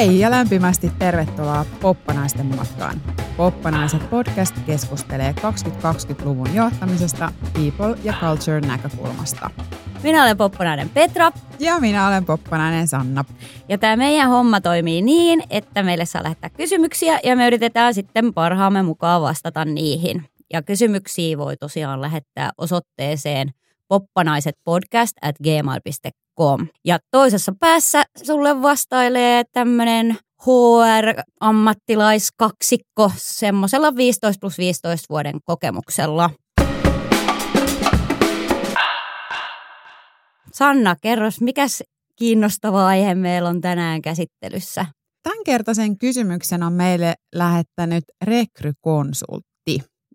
Hei ja lämpimästi tervetuloa Poppanaisten matkaan. Poppanaiset podcast keskustelee 2020-luvun johtamisesta people- ja culture näkökulmasta. Minä olen Poppanainen Petra. Ja minä olen Poppanainen Sanna. Ja tämä meidän homma toimii niin, että meille saa lähettää kysymyksiä ja me yritetään sitten parhaamme mukaan vastata niihin. Ja kysymyksiä voi tosiaan lähettää osoitteeseen poppanaisetpodcast at gmail.com. Ja toisessa päässä sulle vastailee tämmöinen HR-ammattilaiskaksikko semmoisella 15 plus 15 vuoden kokemuksella. Sanna, kerros, mikäs kiinnostava aihe meillä on tänään käsittelyssä? Tämänkertaisen kysymyksen on meille lähettänyt rekrykonsultti.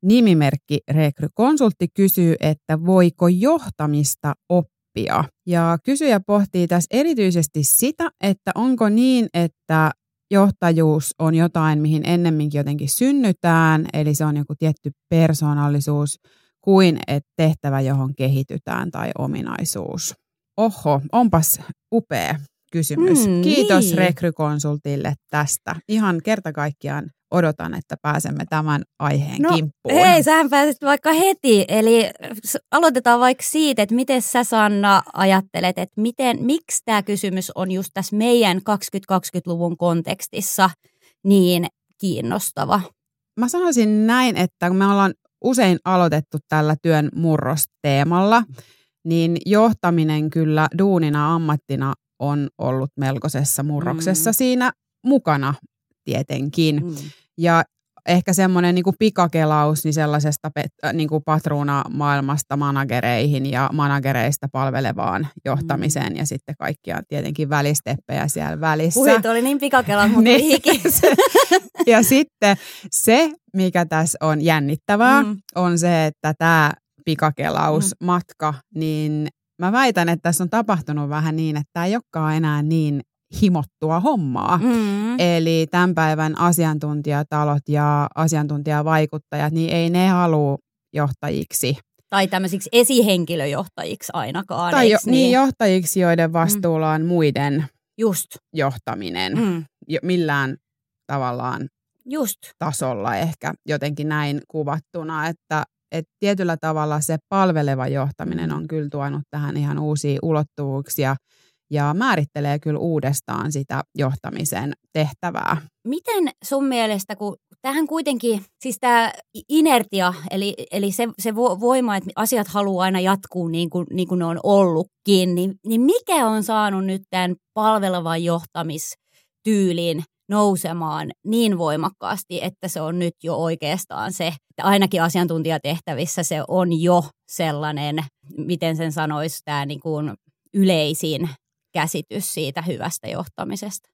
Nimimerkki rekrykonsultti kysyy, että voiko johtamista oppia? Ja kysyjä pohtii tässä erityisesti sitä, että onko niin, että johtajuus on jotain, mihin ennemminkin jotenkin synnytään, eli se on joku tietty persoonallisuus, kuin että tehtävä, johon kehitytään tai ominaisuus. Oho, onpas upea kysymys. Mm, Kiitos niin. rekrykonsultille tästä. Ihan kerta kaikkiaan odotan, että pääsemme tämän aiheen No, kimppuun. Hei, sähän pääsit vaikka heti. Eli aloitetaan vaikka siitä, että miten sä Sanna ajattelet, että miten, miksi tämä kysymys on just tässä meidän 2020-luvun kontekstissa niin kiinnostava. Mä sanoisin näin, että kun me ollaan usein aloitettu tällä työn murrosteemalla, niin johtaminen kyllä duunina ammattina on ollut melkoisessa murroksessa Mm. siinä mukana tietenkin. Mm. Ja ehkä semmoinen niin kuin pikakelaus niin sellaisesta äh, niin kuin patruuna-maailmasta managereihin ja managereista palvelevaan johtamiseen Mm. ja sitten kaikkia tietenkin välisteppejä siellä välissä. Puhuit, oli niin pikakela, mutta Niin. ja sitten se, mikä tässä on jännittävää, Mm. mm. on se, että tämä pikakelausmatka, niin mä väitän, että tässä on tapahtunut vähän niin, että tämä ei olekaan enää niin himottua hommaa. Mm. Eli tämän päivän asiantuntijatalot ja asiantuntijavaikuttajat, niin ei ne halua johtajiksi. Tai tämmöisiksi esihenkilöjohtajiksi ainakaan. tai jo, eiks niin johtajiksi, joiden vastuulla on muiden Just. johtaminen Mm. jo, millään tavallaan Just. tasolla ehkä jotenkin näin kuvattuna, että, että tietyllä tavalla se palveleva johtaminen on kyllä tuonut tähän ihan uusia ulottuvuuksia ja määrittelee kyllä uudestaan sitä johtamisen tehtävää. Miten sun mielestä, kun tähän kuitenkin, siis tämä inertia, eli, eli se, se vo- voima, että asiat haluaa aina jatkuu niin kuin, niin kuin ne on ollutkin, niin, niin mikä on saanut nyt tämän palvelevan johtamistyylin nousemaan niin voimakkaasti, että se on nyt jo oikeastaan se, että ainakin asiantuntijatehtävissä se on jo sellainen, miten sen sanoisi, tämä niin kuin yleisin käsitys siitä hyvästä johtamisesta.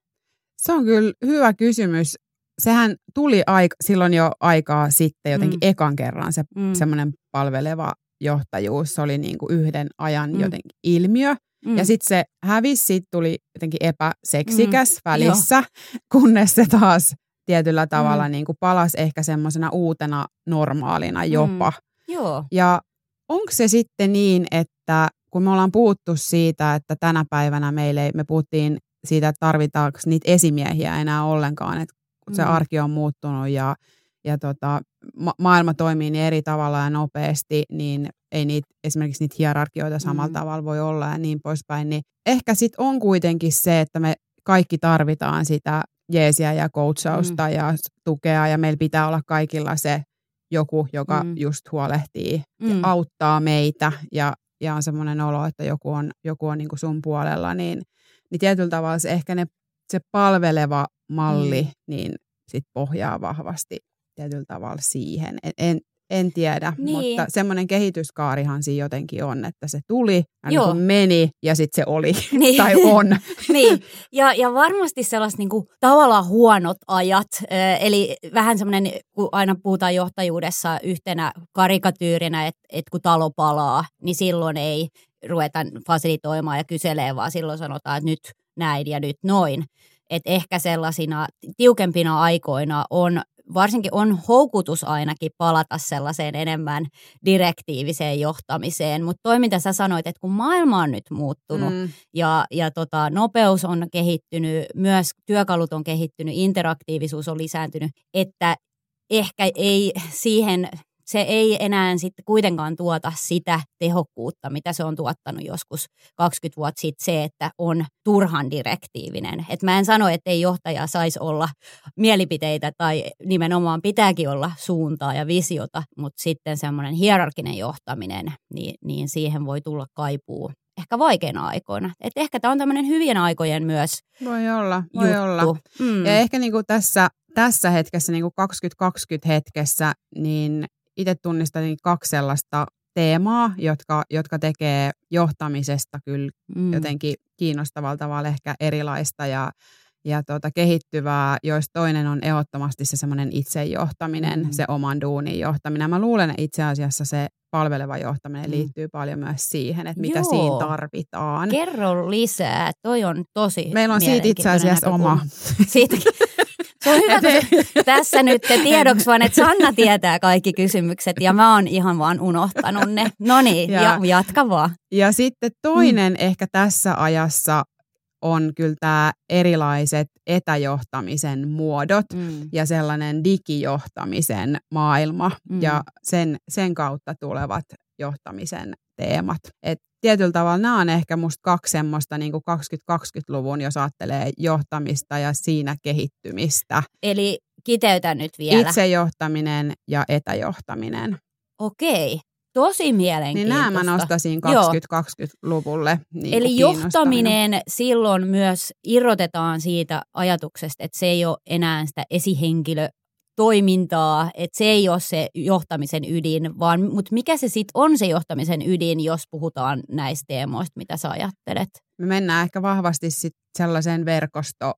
Se on kyllä hyvä kysymys. Sehän tuli aika, silloin jo aikaa sitten jotenkin Mm. ekan kerran se Mm. semmoinen palveleva johtajuus. Se oli niin kuin yhden ajan Mm. jotenkin ilmiö. Mm. Ja sitten se hävisi, siitä tuli jotenkin epäseksikäs Mm, välissä, kunnes se taas tietyllä tavalla mm. niin kuin palasi ehkä semmoisena uutena normaalina jopa. Mm. Joo. Ja onko se sitten niin, että kun me ollaan puhuttu siitä, että tänä päivänä meille, me puhuttiin siitä, että tarvitaanko niitä esimiehiä enää ollenkaan, että kun se Mm. arki on muuttunut ja, ja tota, ma- maailma toimii niin eri tavalla ja nopeasti, niin ei niitä, esimerkiksi niitä hierarkioita samalla Mm. tavalla voi olla ja niin poispäin, niin ehkä sitten on kuitenkin se, että me kaikki tarvitaan sitä jeesiä ja coachausta mm. ja tukea ja meillä pitää olla kaikilla se joku, joka Mm. mm. just huolehtii Mm. ja auttaa meitä ja, ja on semmoinen olo, että joku on, joku on niin kuin sun puolella, niin, niin tietyllä tavalla se ehkä ne, se palveleva malli Mm. niin sit pohjaa vahvasti tietyllä tavalla siihen. En, en, en tiedä, Niin. mutta semmoinen kehityskaarihan siinä jotenkin on, että se tuli, ja niin Joo. meni ja sitten se oli Niin. tai on. niin. Ja, ja varmasti sellaiset niin kuin, tavallaan huonot ajat. Eli vähän semmoinen, kun aina puhutaan johtajuudessa yhtenä karikatyyrinä, että, että kun talo palaa, niin silloin ei ruveta fasilitoimaan ja kyselee, vaan silloin sanotaan, että nyt näin ja nyt noin. Että ehkä sellaisina tiukempina aikoina on varsinkin on houkutus ainakin palata sellaiseen enemmän direktiiviseen johtamiseen. Mutta toi, mitä sä sanoit, että kun maailma on nyt muuttunut mm. ja, ja tota, nopeus on kehittynyt, myös työkalut on kehittynyt, interaktiivisuus on lisääntynyt, että ehkä ei siihen se ei enää sitten kuitenkaan tuota sitä tehokkuutta, mitä se on tuottanut joskus 20 vuotta sitten se, että on turhan direktiivinen. Et mä en sano, että ei johtaja saisi olla mielipiteitä tai nimenomaan pitääkin olla suuntaa ja visiota, mutta sitten semmoinen hierarkinen johtaminen, niin, niin siihen voi tulla kaipuu ehkä vaikeina aikoina. Et ehkä tämä on tämmöinen hyvien aikojen myös Voi olla, voi juttu. olla. Mm. Ja ehkä niinku tässä, tässä hetkessä, niinku 2020 hetkessä, niin itse tunnistan niin kaksi sellaista teemaa, jotka, jotka tekee johtamisesta kyllä mm. jotenkin kiinnostavalla tavalla ehkä erilaista ja, ja tuota, kehittyvää, joista toinen on ehdottomasti se semmoinen itsejohtaminen, mm. se oman duunin johtaminen. Mä luulen, että itse asiassa se palveleva johtaminen mm. liittyy paljon myös siihen, että mitä Joo. siinä tarvitaan. Kerro lisää, toi on tosi Meillä on siitä itse asiassa oma. Siitäkin. Se on hyvä, kun tässä nyt te tiedoksi vaan, että Sanna tietää kaikki kysymykset ja mä oon ihan vaan unohtanut ne. No niin, ja, ja jatka vaan. Ja sitten toinen mm. ehkä tässä ajassa on kyllä tämä erilaiset etäjohtamisen muodot mm. ja sellainen digijohtamisen maailma mm. ja sen, sen kautta tulevat johtamisen teemat. Et tietyllä tavalla nämä on ehkä musta kaksi semmoista niin kuin 2020-luvun, jos ajattelee johtamista ja siinä kehittymistä. Eli kiteytä nyt vielä. Itsejohtaminen ja etäjohtaminen. Okei. Tosi mielenkiintoista. Niin nämä mä nostaisin 2020-luvulle. Niin Eli johtaminen silloin myös irrotetaan siitä ajatuksesta, että se ei ole enää sitä esihenkilö toimintaa, että se ei ole se johtamisen ydin, vaan mutta mikä se sitten on se johtamisen ydin, jos puhutaan näistä teemoista, mitä sä ajattelet? Me mennään ehkä vahvasti sit sellaiseen verkosto,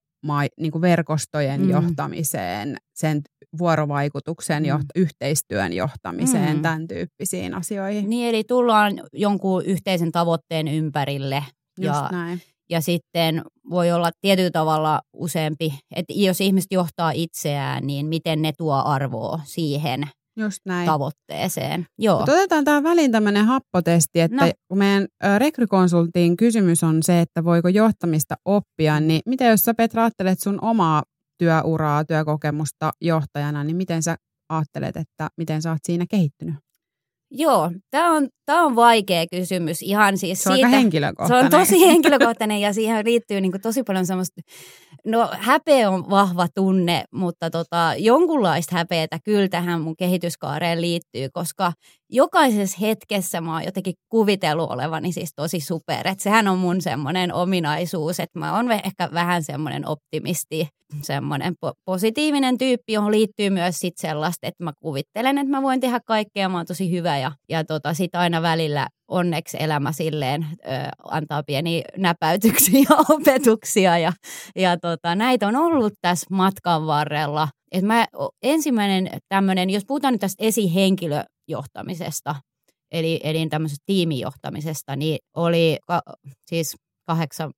niin kuin verkostojen mm. johtamiseen, sen vuorovaikutuksen, mm. joht- yhteistyön johtamiseen, mm. tämän tyyppisiin asioihin. Niin, eli tullaan jonkun yhteisen tavoitteen ympärille. Just ja näin. Ja sitten voi olla tietyllä tavalla useampi, että jos ihmiset johtaa itseään, niin miten ne tuo arvoa siihen Just näin. tavoitteeseen. Joo. Mutta otetaan tähän väliin tämmöinen happotesti, että no. kun meidän rekrykonsultin kysymys on se, että voiko johtamista oppia, niin miten jos sä Petra ajattelet sun omaa työuraa, työkokemusta johtajana, niin miten sä ajattelet, että miten sä oot siinä kehittynyt? Joo, tämä on, tää on vaikea kysymys. Ihan siis se on siitä, henkilökohtainen. Se on tosi henkilökohtainen ja siihen liittyy niin tosi paljon semmoista, no häpeä on vahva tunne, mutta tota, jonkunlaista häpeätä kyllä tähän mun kehityskaareen liittyy, koska jokaisessa hetkessä mä oon jotenkin kuvitellut olevani siis tosi super. Että sehän on mun semmoinen ominaisuus, että mä oon ehkä vähän semmoinen optimisti, semmoinen po- positiivinen tyyppi, johon liittyy myös sit sellaista, että mä kuvittelen, että mä voin tehdä kaikkea, mä oon tosi hyvä ja, ja tota, sit aina välillä onneksi elämä silleen ö, antaa pieniä näpäytyksiä ja opetuksia ja, ja tota, näitä on ollut tässä matkan varrella. Et mä, ensimmäinen tämmöinen, jos puhutaan nyt tästä esihenkilöjohtamisesta, eli, eli tämmöisestä tiimijohtamisesta, niin oli ka, siis kahdeksan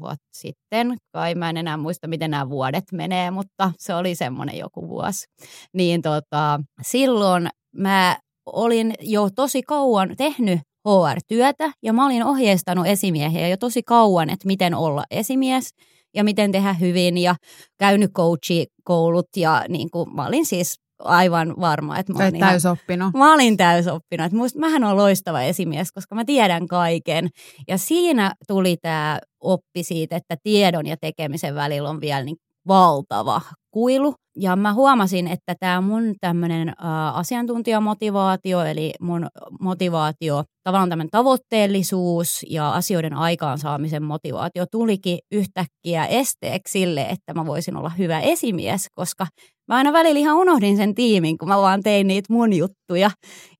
vuotta sitten, kai mä en enää muista, miten nämä vuodet menee, mutta se oli semmoinen joku vuosi. Niin tota, silloin mä olin jo tosi kauan tehnyt HR-työtä ja mä olin ohjeistanut esimiehiä jo tosi kauan, että miten olla esimies ja miten tehdä hyvin ja käynyt coachikoulut ja niin kuin, mä olin siis aivan varma, että mä olin ihan, täysoppinut. Mä olin täysoppinut. Että musta, mähän on loistava esimies, koska mä tiedän kaiken. Ja siinä tuli tämä oppi siitä, että tiedon ja tekemisen välillä on vielä niin valtava kuilu. Ja mä huomasin, että tämä mun tämmöinen asiantuntijamotivaatio, eli mun motivaatio, tavallaan tämmöinen tavoitteellisuus ja asioiden aikaansaamisen motivaatio tulikin yhtäkkiä esteeksi sille, että mä voisin olla hyvä esimies, koska mä aina välillä ihan unohdin sen tiimin, kun mä vaan tein niitä mun juttuja.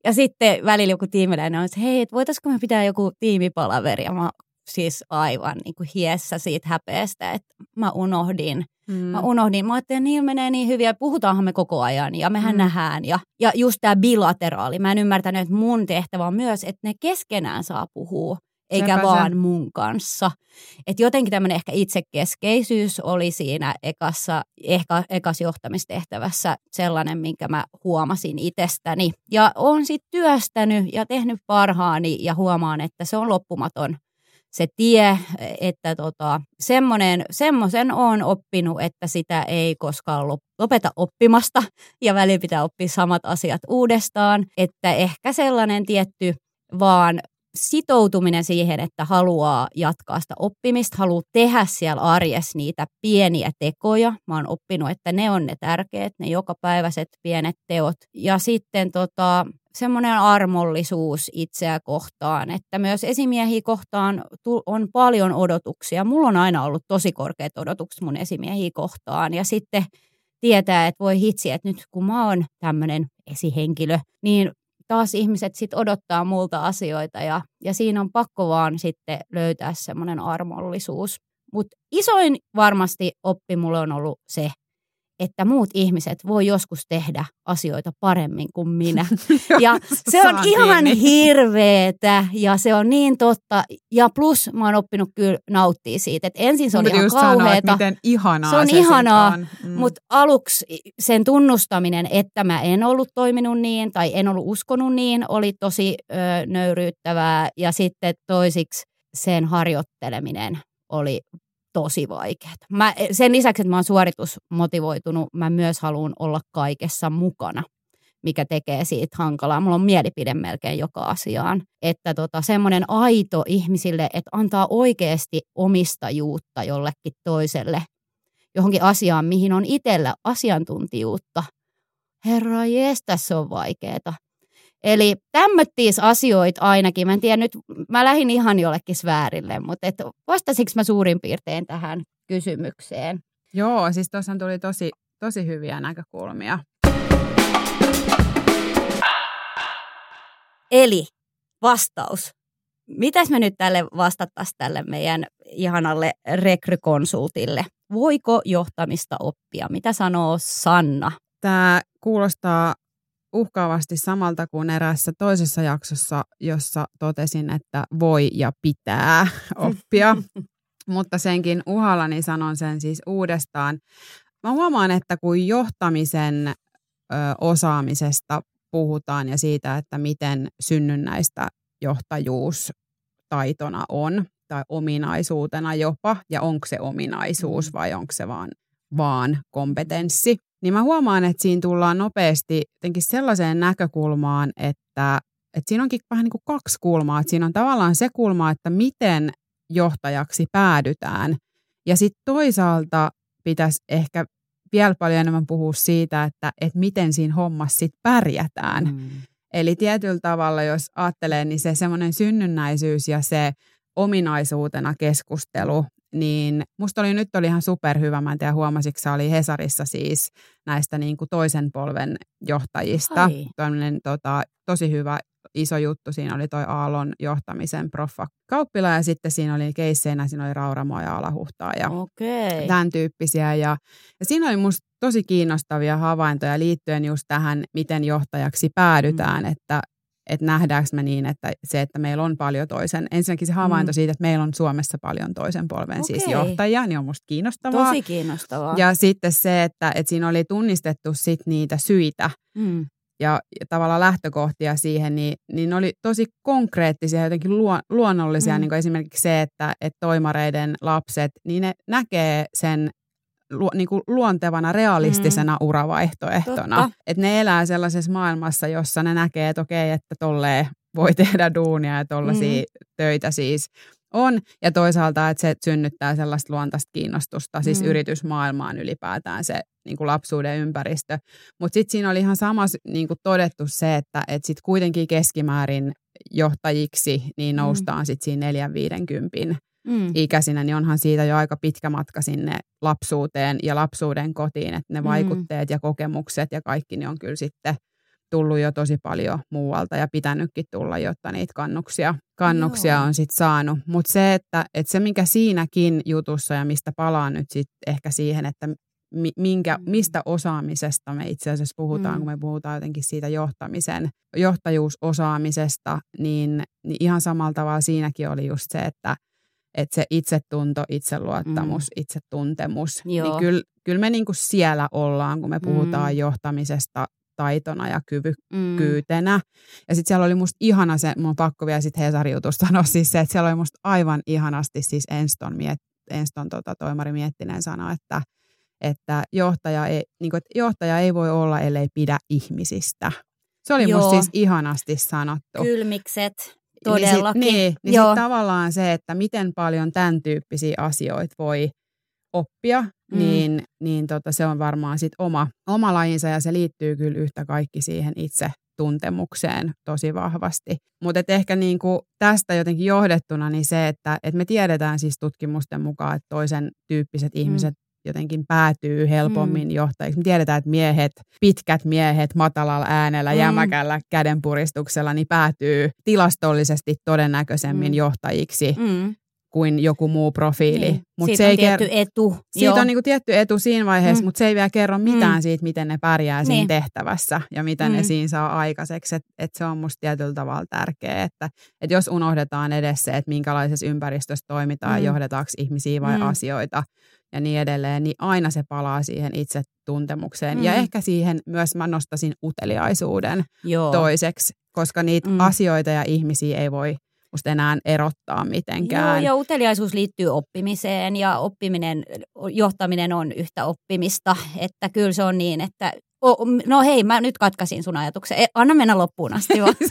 Ja sitten välillä joku tiimiläinen on, että hei, et voitaisiko me pitää joku tiimipalaveri? Ja mä siis aivan niin kuin hiessä siitä häpeästä, että mä unohdin. Mm. Mä unohdin. Mä ajattelin, että niin menee niin hyvin ja puhutaanhan me koko ajan ja mehän mm. nähdään. Ja, ja just tämä bilateraali. Mä en ymmärtänyt, että mun tehtävä on myös, että ne keskenään saa puhua. eikä Sepä vaan se. mun kanssa. Et jotenkin tämmöinen ehkä itsekeskeisyys oli siinä ekassa, ehkä, ekas johtamistehtävässä sellainen, minkä mä huomasin itsestäni. Ja olen sitten työstänyt ja tehnyt parhaani ja huomaan, että se on loppumaton se tie, että tota, semmoinen, semmoisen on oppinut, että sitä ei koskaan lopeta oppimasta ja väliin pitää oppia samat asiat uudestaan. Että ehkä sellainen tietty vaan sitoutuminen siihen, että haluaa jatkaa sitä oppimista, haluaa tehdä siellä arjessa niitä pieniä tekoja. Mä oon oppinut, että ne on ne tärkeät, ne jokapäiväiset pienet teot. Ja sitten tota, semmoinen armollisuus itseä kohtaan, että myös esimiehiä kohtaan on paljon odotuksia. Mulla on aina ollut tosi korkeat odotukset mun esimiehiä kohtaan ja sitten tietää, että voi hitsi, että nyt kun mä oon tämmöinen esihenkilö, niin taas ihmiset sitten odottaa multa asioita ja, ja siinä on pakko vaan sitten löytää semmoinen armollisuus. Mutta isoin varmasti oppi mulle on ollut se, että muut ihmiset voi joskus tehdä asioita paremmin kuin minä. Ja se on ihan hirveetä ja se on niin totta. Ja plus mä oon oppinut kyllä nauttia siitä, että ensin se on ihan kauheata. miten ihanaa se on se ihanaa. Mm. mutta aluksi sen tunnustaminen, että mä en ollut toiminut niin tai en ollut uskonut niin, oli tosi ö, nöyryyttävää. Ja sitten toisiksi sen harjoitteleminen oli tosi vaikeaa. Mä, sen lisäksi, että mä oon suoritusmotivoitunut, mä myös haluan olla kaikessa mukana, mikä tekee siitä hankalaa. Mulla on mielipide melkein joka asiaan. Että tota, semmoinen aito ihmisille, että antaa oikeasti omistajuutta jollekin toiselle johonkin asiaan, mihin on itsellä asiantuntijuutta. Herra jestas, se on vaikeeta. Eli tämmöttiis asioita ainakin. Mä en tiedä nyt, mä lähdin ihan jollekin sväärille, mutta et vastasinko mä suurin piirtein tähän kysymykseen? Joo, siis tuossa tuli tosi, tosi hyviä näkökulmia. Eli vastaus. Mitäs me nyt tälle vastattaisiin tälle meidän ihanalle rekrykonsultille? Voiko johtamista oppia? Mitä sanoo Sanna? Tämä kuulostaa uhkaavasti samalta kuin eräässä toisessa jaksossa, jossa totesin, että voi ja pitää oppia. Mutta senkin uhallani sanon sen siis uudestaan. Mä huomaan, että kun johtamisen ö, osaamisesta puhutaan ja siitä, että miten synnynnäistä johtajuus taitona on tai ominaisuutena jopa, ja onko se ominaisuus mm. vai onko se vaan, vaan kompetenssi, niin mä huomaan, että siinä tullaan nopeasti jotenkin sellaiseen näkökulmaan, että, että siinä onkin vähän niin kuin kaksi kulmaa. Että siinä on tavallaan se kulma, että miten johtajaksi päädytään. Ja sitten toisaalta pitäisi ehkä vielä paljon enemmän puhua siitä, että, että miten siinä hommassa sitten pärjätään. Mm. Eli tietyllä tavalla, jos ajattelee, niin se semmoinen synnynnäisyys ja se ominaisuutena keskustelu, niin musta oli nyt oli ihan superhyvä, mä en tiedä huomasitko, oli Hesarissa siis näistä niin kuin toisen polven johtajista. Toinen, tota, tosi hyvä iso juttu, siinä oli toi Aallon johtamisen proffa Kauppila ja sitten siinä oli keisseinä, siinä oli Rauramo ja Alahuhtaa ja okay. tämän tyyppisiä. Ja, ja siinä oli musta tosi kiinnostavia havaintoja liittyen just tähän, miten johtajaksi päädytään, mm. että että nähdäänkö me niin, että se, että meillä on paljon toisen, ensinnäkin se havainto mm. siitä, että meillä on Suomessa paljon toisen polven okay. siis johtajia, niin on musta kiinnostavaa. Tosi kiinnostavaa. Ja sitten se, että, että siinä oli tunnistettu sit niitä syitä mm. ja, ja tavallaan lähtökohtia siihen, niin, niin ne oli tosi konkreettisia, jotenkin luo, luonnollisia, mm. niin kuin esimerkiksi se, että, että toimareiden lapset, niin ne näkee sen lu, niin kuin luontevana, realistisena mm. uravaihtoehtona. Että ne elää sellaisessa maailmassa, jossa ne näkee, että okei, että tolleen voi tehdä duunia ja tollaisia mm. töitä siis on. Ja toisaalta, että se synnyttää sellaista luontaista kiinnostusta, siis mm. yritysmaailmaan ylipäätään se niin kuin lapsuuden ympäristö. Mutta sitten siinä oli ihan sama niin kuin todettu se, että et sitten kuitenkin keskimäärin johtajiksi niin mm. noustaan mm. sitten siinä neljän viidenkympin mm. ikäisinä, niin onhan siitä jo aika pitkä matka sinne lapsuuteen ja lapsuuden kotiin, että ne mm. vaikutteet ja kokemukset ja kaikki ne on kyllä sitten tullut jo tosi paljon muualta ja pitänytkin tulla, jotta niitä kannuksia, kannuksia on sitten saanut. Mutta se, että, että se mikä siinäkin jutussa ja mistä palaan nyt sitten ehkä siihen, että minkä, Mm. mistä osaamisesta me itse asiassa puhutaan, Mm. kun me puhutaan jotenkin siitä johtamisen, johtajuusosaamisesta, niin, niin ihan samalla tavalla siinäkin oli just se, että, että se itsetunto, itseluottamus, mm. itsetuntemus, Joo. niin kyllä, kyllä me niinku siellä ollaan, kun me puhutaan Mm. johtamisesta taitona ja Mm. kyytenä. Ja sitten siellä oli musta ihana se, mun on pakko vielä sitten Hesarin jutusta sanoa siis se, että siellä oli musta aivan ihanasti siis Enston, miet, Enston tota, toimari Miettinen sanoi, että, että, johtaja ei, niin kuin, että johtaja ei voi olla, ellei pidä ihmisistä. Se oli Joo. musta siis ihanasti sanottu. Kylmikset, Niin sit- todellakin. Niin, niin Joo. sit tavallaan se, että miten paljon tämän tyyppisiä asioita voi oppia, Mm. niin, niin tota, se on varmaan sit oma, oma lajinsa ja se liittyy kyllä yhtä kaikki siihen itse tuntemukseen tosi vahvasti. Mutta ehkä niinku tästä jotenkin johdettuna niin se, että et me tiedetään siis tutkimusten mukaan, että toisen tyyppiset ihmiset jotenkin päätyy helpommin Mm. johtajiksi. Me tiedetään, että miehet, pitkät miehet matalalla äänellä, Mm. jämäkällä kädenpuristuksella, niin päätyy tilastollisesti todennäköisemmin Mm. johtajiksi Mm. kuin joku muu profiili. Niin. Mut Siitä se on ei tietty ker- etu. siitä Joo. on niinku tietty etu siinä vaiheessa, Mm. mutta se ei vielä kerro mitään Mm. siitä, miten ne pärjää siinä Niin. tehtävässä ja mitä ne Mm. siinä saa aikaiseksi. Et, et se on musta tietyllä tavalla tärkeää, että et jos unohdetaan edes se, että minkälaisessa ympäristössä toimitaan, Mm. johdetaanko ihmisiä vai Mm. asioita ja niin edelleen, niin aina se palaa siihen itse tuntemukseen. Ja Mm. ehkä siihen myös mä nostasin uteliaisuuden Joo. toiseksi, koska niitä Mm. asioita ja ihmisiä ei voi musta enää erottaa mitenkään. Joo, ja uteliaisuus liittyy oppimiseen ja oppiminen, johtaminen on yhtä oppimista, että kyllä se on niin, että o, no hei, mä nyt katkasin sun ajatuksen. E, Anna mennä loppuun asti vaan.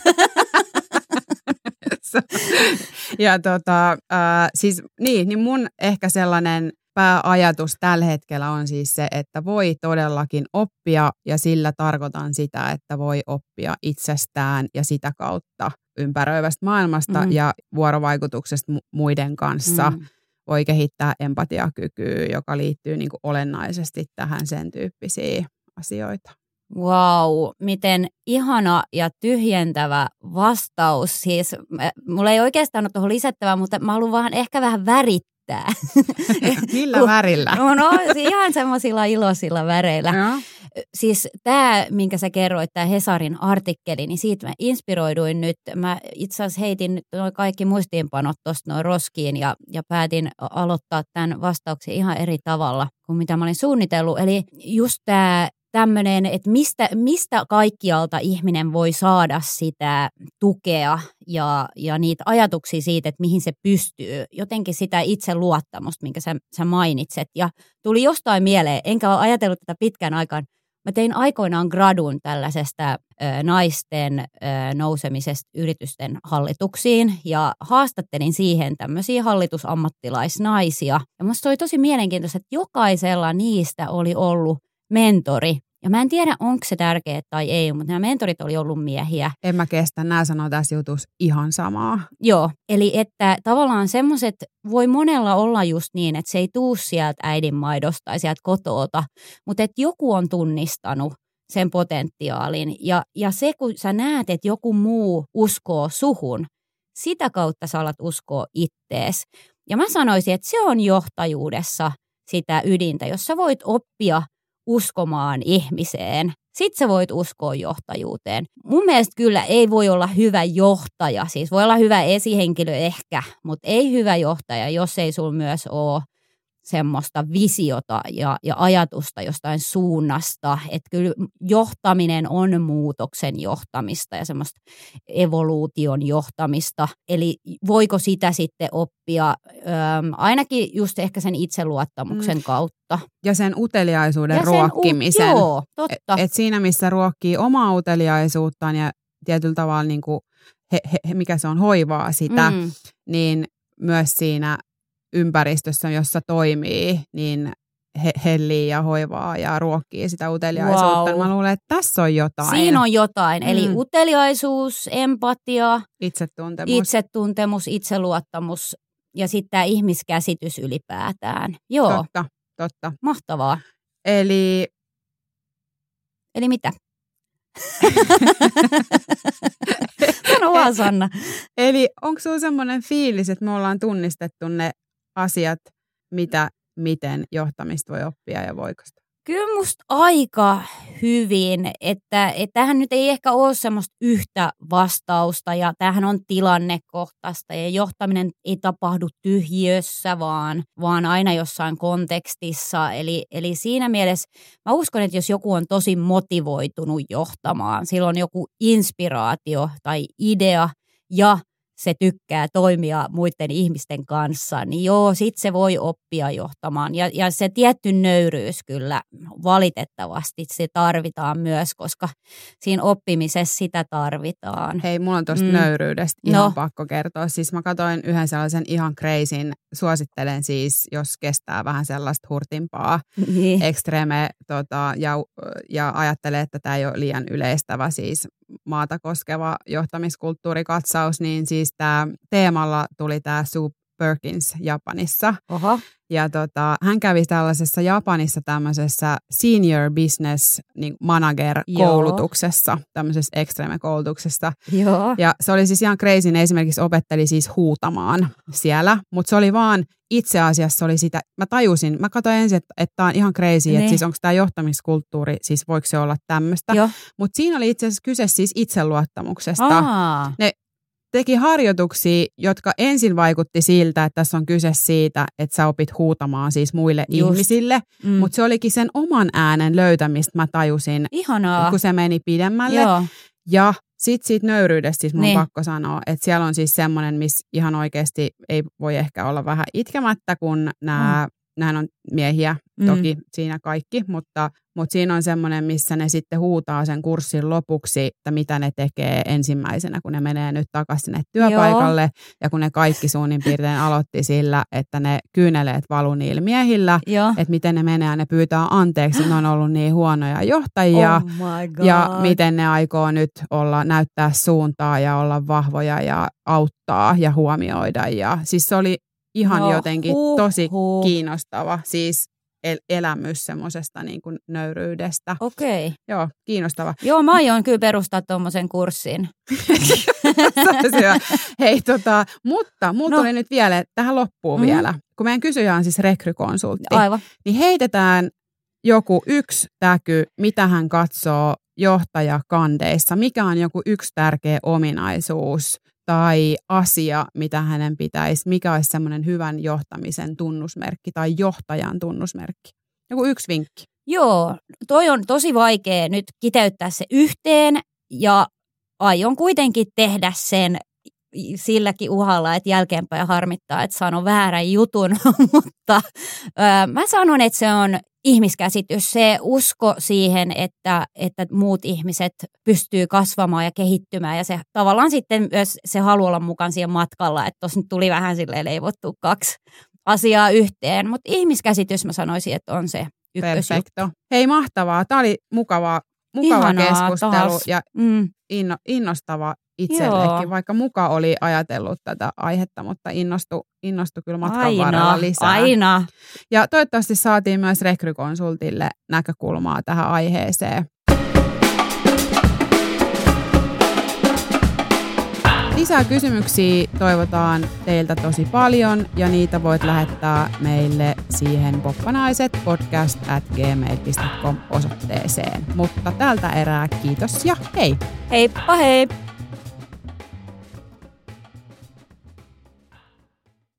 ja tota, äh, siis niin, niin mun ehkä sellainen pääajatus tällä hetkellä on siis se, että voi todellakin oppia ja sillä tarkoitan sitä, että voi oppia itsestään ja sitä kautta ympäröivästä maailmasta Mm. ja vuorovaikutuksesta mu- muiden kanssa. Mm. Voi kehittää empatiakykyä, joka liittyy niin kuin olennaisesti tähän sen tyyppisiin asioita. Wow, miten ihana ja tyhjentävä vastaus. Siis mulla ei oikeastaan ole tuohon lisättävää, mutta mä haluan vaan ehkä vähän värittää. Millä Kun- värillä? No, no ihan semmoisilla iloisilla väreillä. Joo. Siis tämä, minkä sä kerroit, tämä Hesarin artikkeli, niin siitä mä inspiroiduin nyt. Mä itse asiassa heitin nyt noi kaikki muistiinpanot tuosta noin roskiin ja, ja päätin aloittaa tämän vastauksen ihan eri tavalla kuin mitä mä olin suunnitellut. Eli just tämä tämmöinen, että mistä, mistä kaikkialta ihminen voi saada sitä tukea ja, ja niitä ajatuksia siitä, että mihin se pystyy. Jotenkin sitä itseluottamusta, minkä sä, sä mainitset. Ja tuli jostain mieleen, enkä ole ajatellut tätä pitkään aikaan. Mä tein aikoinaan gradun tällaisesta ö, naisten ö, nousemisesta yritysten hallituksiin ja haastattelin siihen tämmöisiä hallitusammattilaisnaisia. Ja musta oli tosi mielenkiintoista, että jokaisella niistä oli ollut mentori. Ja mä en tiedä, onko se tärkeää tai ei, mutta nämä mentorit oli ollut miehiä. En mä kestä, nämä sanoo tässä jutussa ihan samaa. Joo, eli että tavallaan semmoiset voi monella olla just niin, että se ei tuu sieltä äidinmaidosta tai sieltä kotoota, mutta että joku on tunnistanut sen potentiaalin. Ja, ja se, kun sä näet, että joku muu uskoo suhun, sitä kautta sä alat uskoa ittees. Ja mä sanoisin, että se on johtajuudessa sitä ydintä, jos sä voit oppia uskomaan ihmiseen. Sitten sä voit uskoa johtajuuteen. Mun mielestä kyllä ei voi olla hyvä johtaja, siis voi olla hyvä esihenkilö ehkä, mutta ei hyvä johtaja, jos ei sulla myös ole semmoista visiota ja, ja ajatusta jostain suunnasta. Että kyllä johtaminen on muutoksen johtamista ja semmoista evoluution johtamista. Eli voiko sitä sitten oppia öö, ainakin just ehkä sen itseluottamuksen mm. kautta. Ja sen uteliaisuuden Ja sen ruokkimisen. U- joo, totta. Et, et siinä, missä ruokkii omaa uteliaisuuttaan ja tietyllä tavalla, niin kuin he, he, mikä se on, hoivaa sitä, Mm. niin myös siinä ympäristössä, jossa toimii, niin he, hellii ja hoivaa ja ruokkii sitä uteliaisuutta. Wow. Mä luulen, että tässä on jotain. Siinä on jotain. Eli Mm. uteliaisuus, empatia, Itsetuntemus. itsetuntemus, itseluottamus ja sitten tämä ihmiskäsitys ylipäätään. Joo, Totta, totta. mahtavaa. Eli Eli mitä? Sano vaan Sanna. Eli onko sinulla semmoinen fiilis, että me ollaan tunnistettu ne asiat, mitä, miten johtamista voi oppia ja voiko sitä? Kyllä musta aika hyvin, että, että tähän nyt ei ehkä ole semmoista yhtä vastausta ja tämähän on tilannekohtaista ja johtaminen ei tapahdu tyhjössä, vaan, vaan aina jossain kontekstissa. Eli, eli siinä mielessä mä uskon, että jos joku on tosi motivoitunut johtamaan, silloin joku inspiraatio tai idea ja se tykkää toimia muiden ihmisten kanssa, niin joo, sit se voi oppia johtamaan. Ja, ja se tietty nöyryys kyllä valitettavasti se tarvitaan myös, koska siinä oppimisessa sitä tarvitaan. Hei, mulla on tuosta mm. nöyryydestä ihan no. pakko kertoa. Siis mä katsoin yhden sellaisen ihan kreisin, suosittelen siis, jos kestää vähän sellaista hurtimpaa, niin. ekstreme, tota, ja, ja ajattelee, että tämä ei ole liian yleistävä siis maata koskeva johtamiskulttuurikatsaus, niin siis tämä teemalla tuli tämä Sue Perkins Japanissa. Oho. Ja tota, hän kävi tällaisessa Japanissa tämmöisessä senior business niin manager-koulutuksessa, Joo. tämmöisessä extreme-koulutuksessa. Joo. Ja se oli siis ihan crazy, ne esimerkiksi opetteli siis huutamaan siellä, mutta se oli vaan itse asiassa oli sitä, mä tajusin, mä katsoin ensin, että, että tämä on ihan crazy, ne. että niin. siis onko tämä johtamiskulttuuri, siis voiko se olla tämmöistä. Mutta siinä oli itse asiassa kyse siis itseluottamuksesta. Aa. Ne teki harjoituksia, jotka ensin vaikutti siltä, että tässä on kyse siitä, että sä opit huutamaan siis muille Just. ihmisille, mm. mutta se olikin sen oman äänen löytämistä, mä tajusin, Ihanaa. kun se meni pidemmälle. Joo. Ja sitten siitä nöyryydestä siis mun niin. pakko sanoa, että siellä on siis semmoinen, missä ihan oikeasti ei voi ehkä olla vähän itkemättä, kun nämä mm Nämähän on miehiä mm. toki mm. siinä kaikki, mutta, mutta siinä on semmoinen, missä ne sitten huutaa sen kurssin lopuksi, että mitä ne tekee ensimmäisenä, kun ne menee nyt takaisin sinne työpaikalle. Joo. Ja kun ne kaikki suunnin piirtein aloitti sillä, että ne kyyneleet valu niillä miehillä, Joo. että miten ne menee ja ne pyytää anteeksi, että ne on ollut niin huonoja johtajia. Oh ja miten ne aikoo nyt olla, näyttää suuntaa ja olla vahvoja ja auttaa ja huomioida. Ja siis se oli ihan no, jotenkin huh, tosi huh. kiinnostava siis el- elämys semmoisesta niin kuin nöyryydestä. Okei. Okay. Joo, kiinnostava. Joo, mä aion kyllä perustaa tuommoisen kurssin. Hei, tota, mutta mulla no. tuli nyt vielä tähän loppuun mm. vielä, kun meidän kysyjä on siis rekrykonsultti, Aivan. niin heitetään joku yksi täky, mitä hän katsoo johtajakandeissa, mikä on joku yksi tärkeä ominaisuus tai asia, mitä hänen pitäisi, mikä olisi semmoinen hyvän johtamisen tunnusmerkki tai johtajan tunnusmerkki? Joku yksi vinkki. Joo, toi on tosi vaikea nyt kiteyttää se yhteen ja aion kuitenkin tehdä sen silläkin uhalla, että jälkeenpäin harmittaa, että sanon väärän jutun, mutta ö, mä sanon, että se on ihmiskäsitys, se usko siihen, että, että muut ihmiset pystyy kasvamaan ja kehittymään ja se tavallaan sitten myös se haluaa olla mukaan siihen matkalla, että tuossa nyt tuli vähän silleen leivottu kaksi asiaa yhteen, mutta ihmiskäsitys mä sanoisin, että on se ykkösjuttu. Perfecto. Hei mahtavaa, tämä oli mukava, mukava Ihanaa, keskustelu taas. ja mm. inno, innostava itsellekin, Joo. vaikka muka oli ajatellut tätä aihetta, mutta innostu, innostu kyllä matkan aina, varrella lisää. Aina. Ja toivottavasti saatiin myös rekrykonsultille näkökulmaa tähän aiheeseen. Lisää kysymyksiä toivotaan teiltä tosi paljon ja niitä voit lähettää meille siihen poppanaiset podcast at gmail.com osoitteeseen. Mutta tältä erää kiitos ja hei! Heippa hei!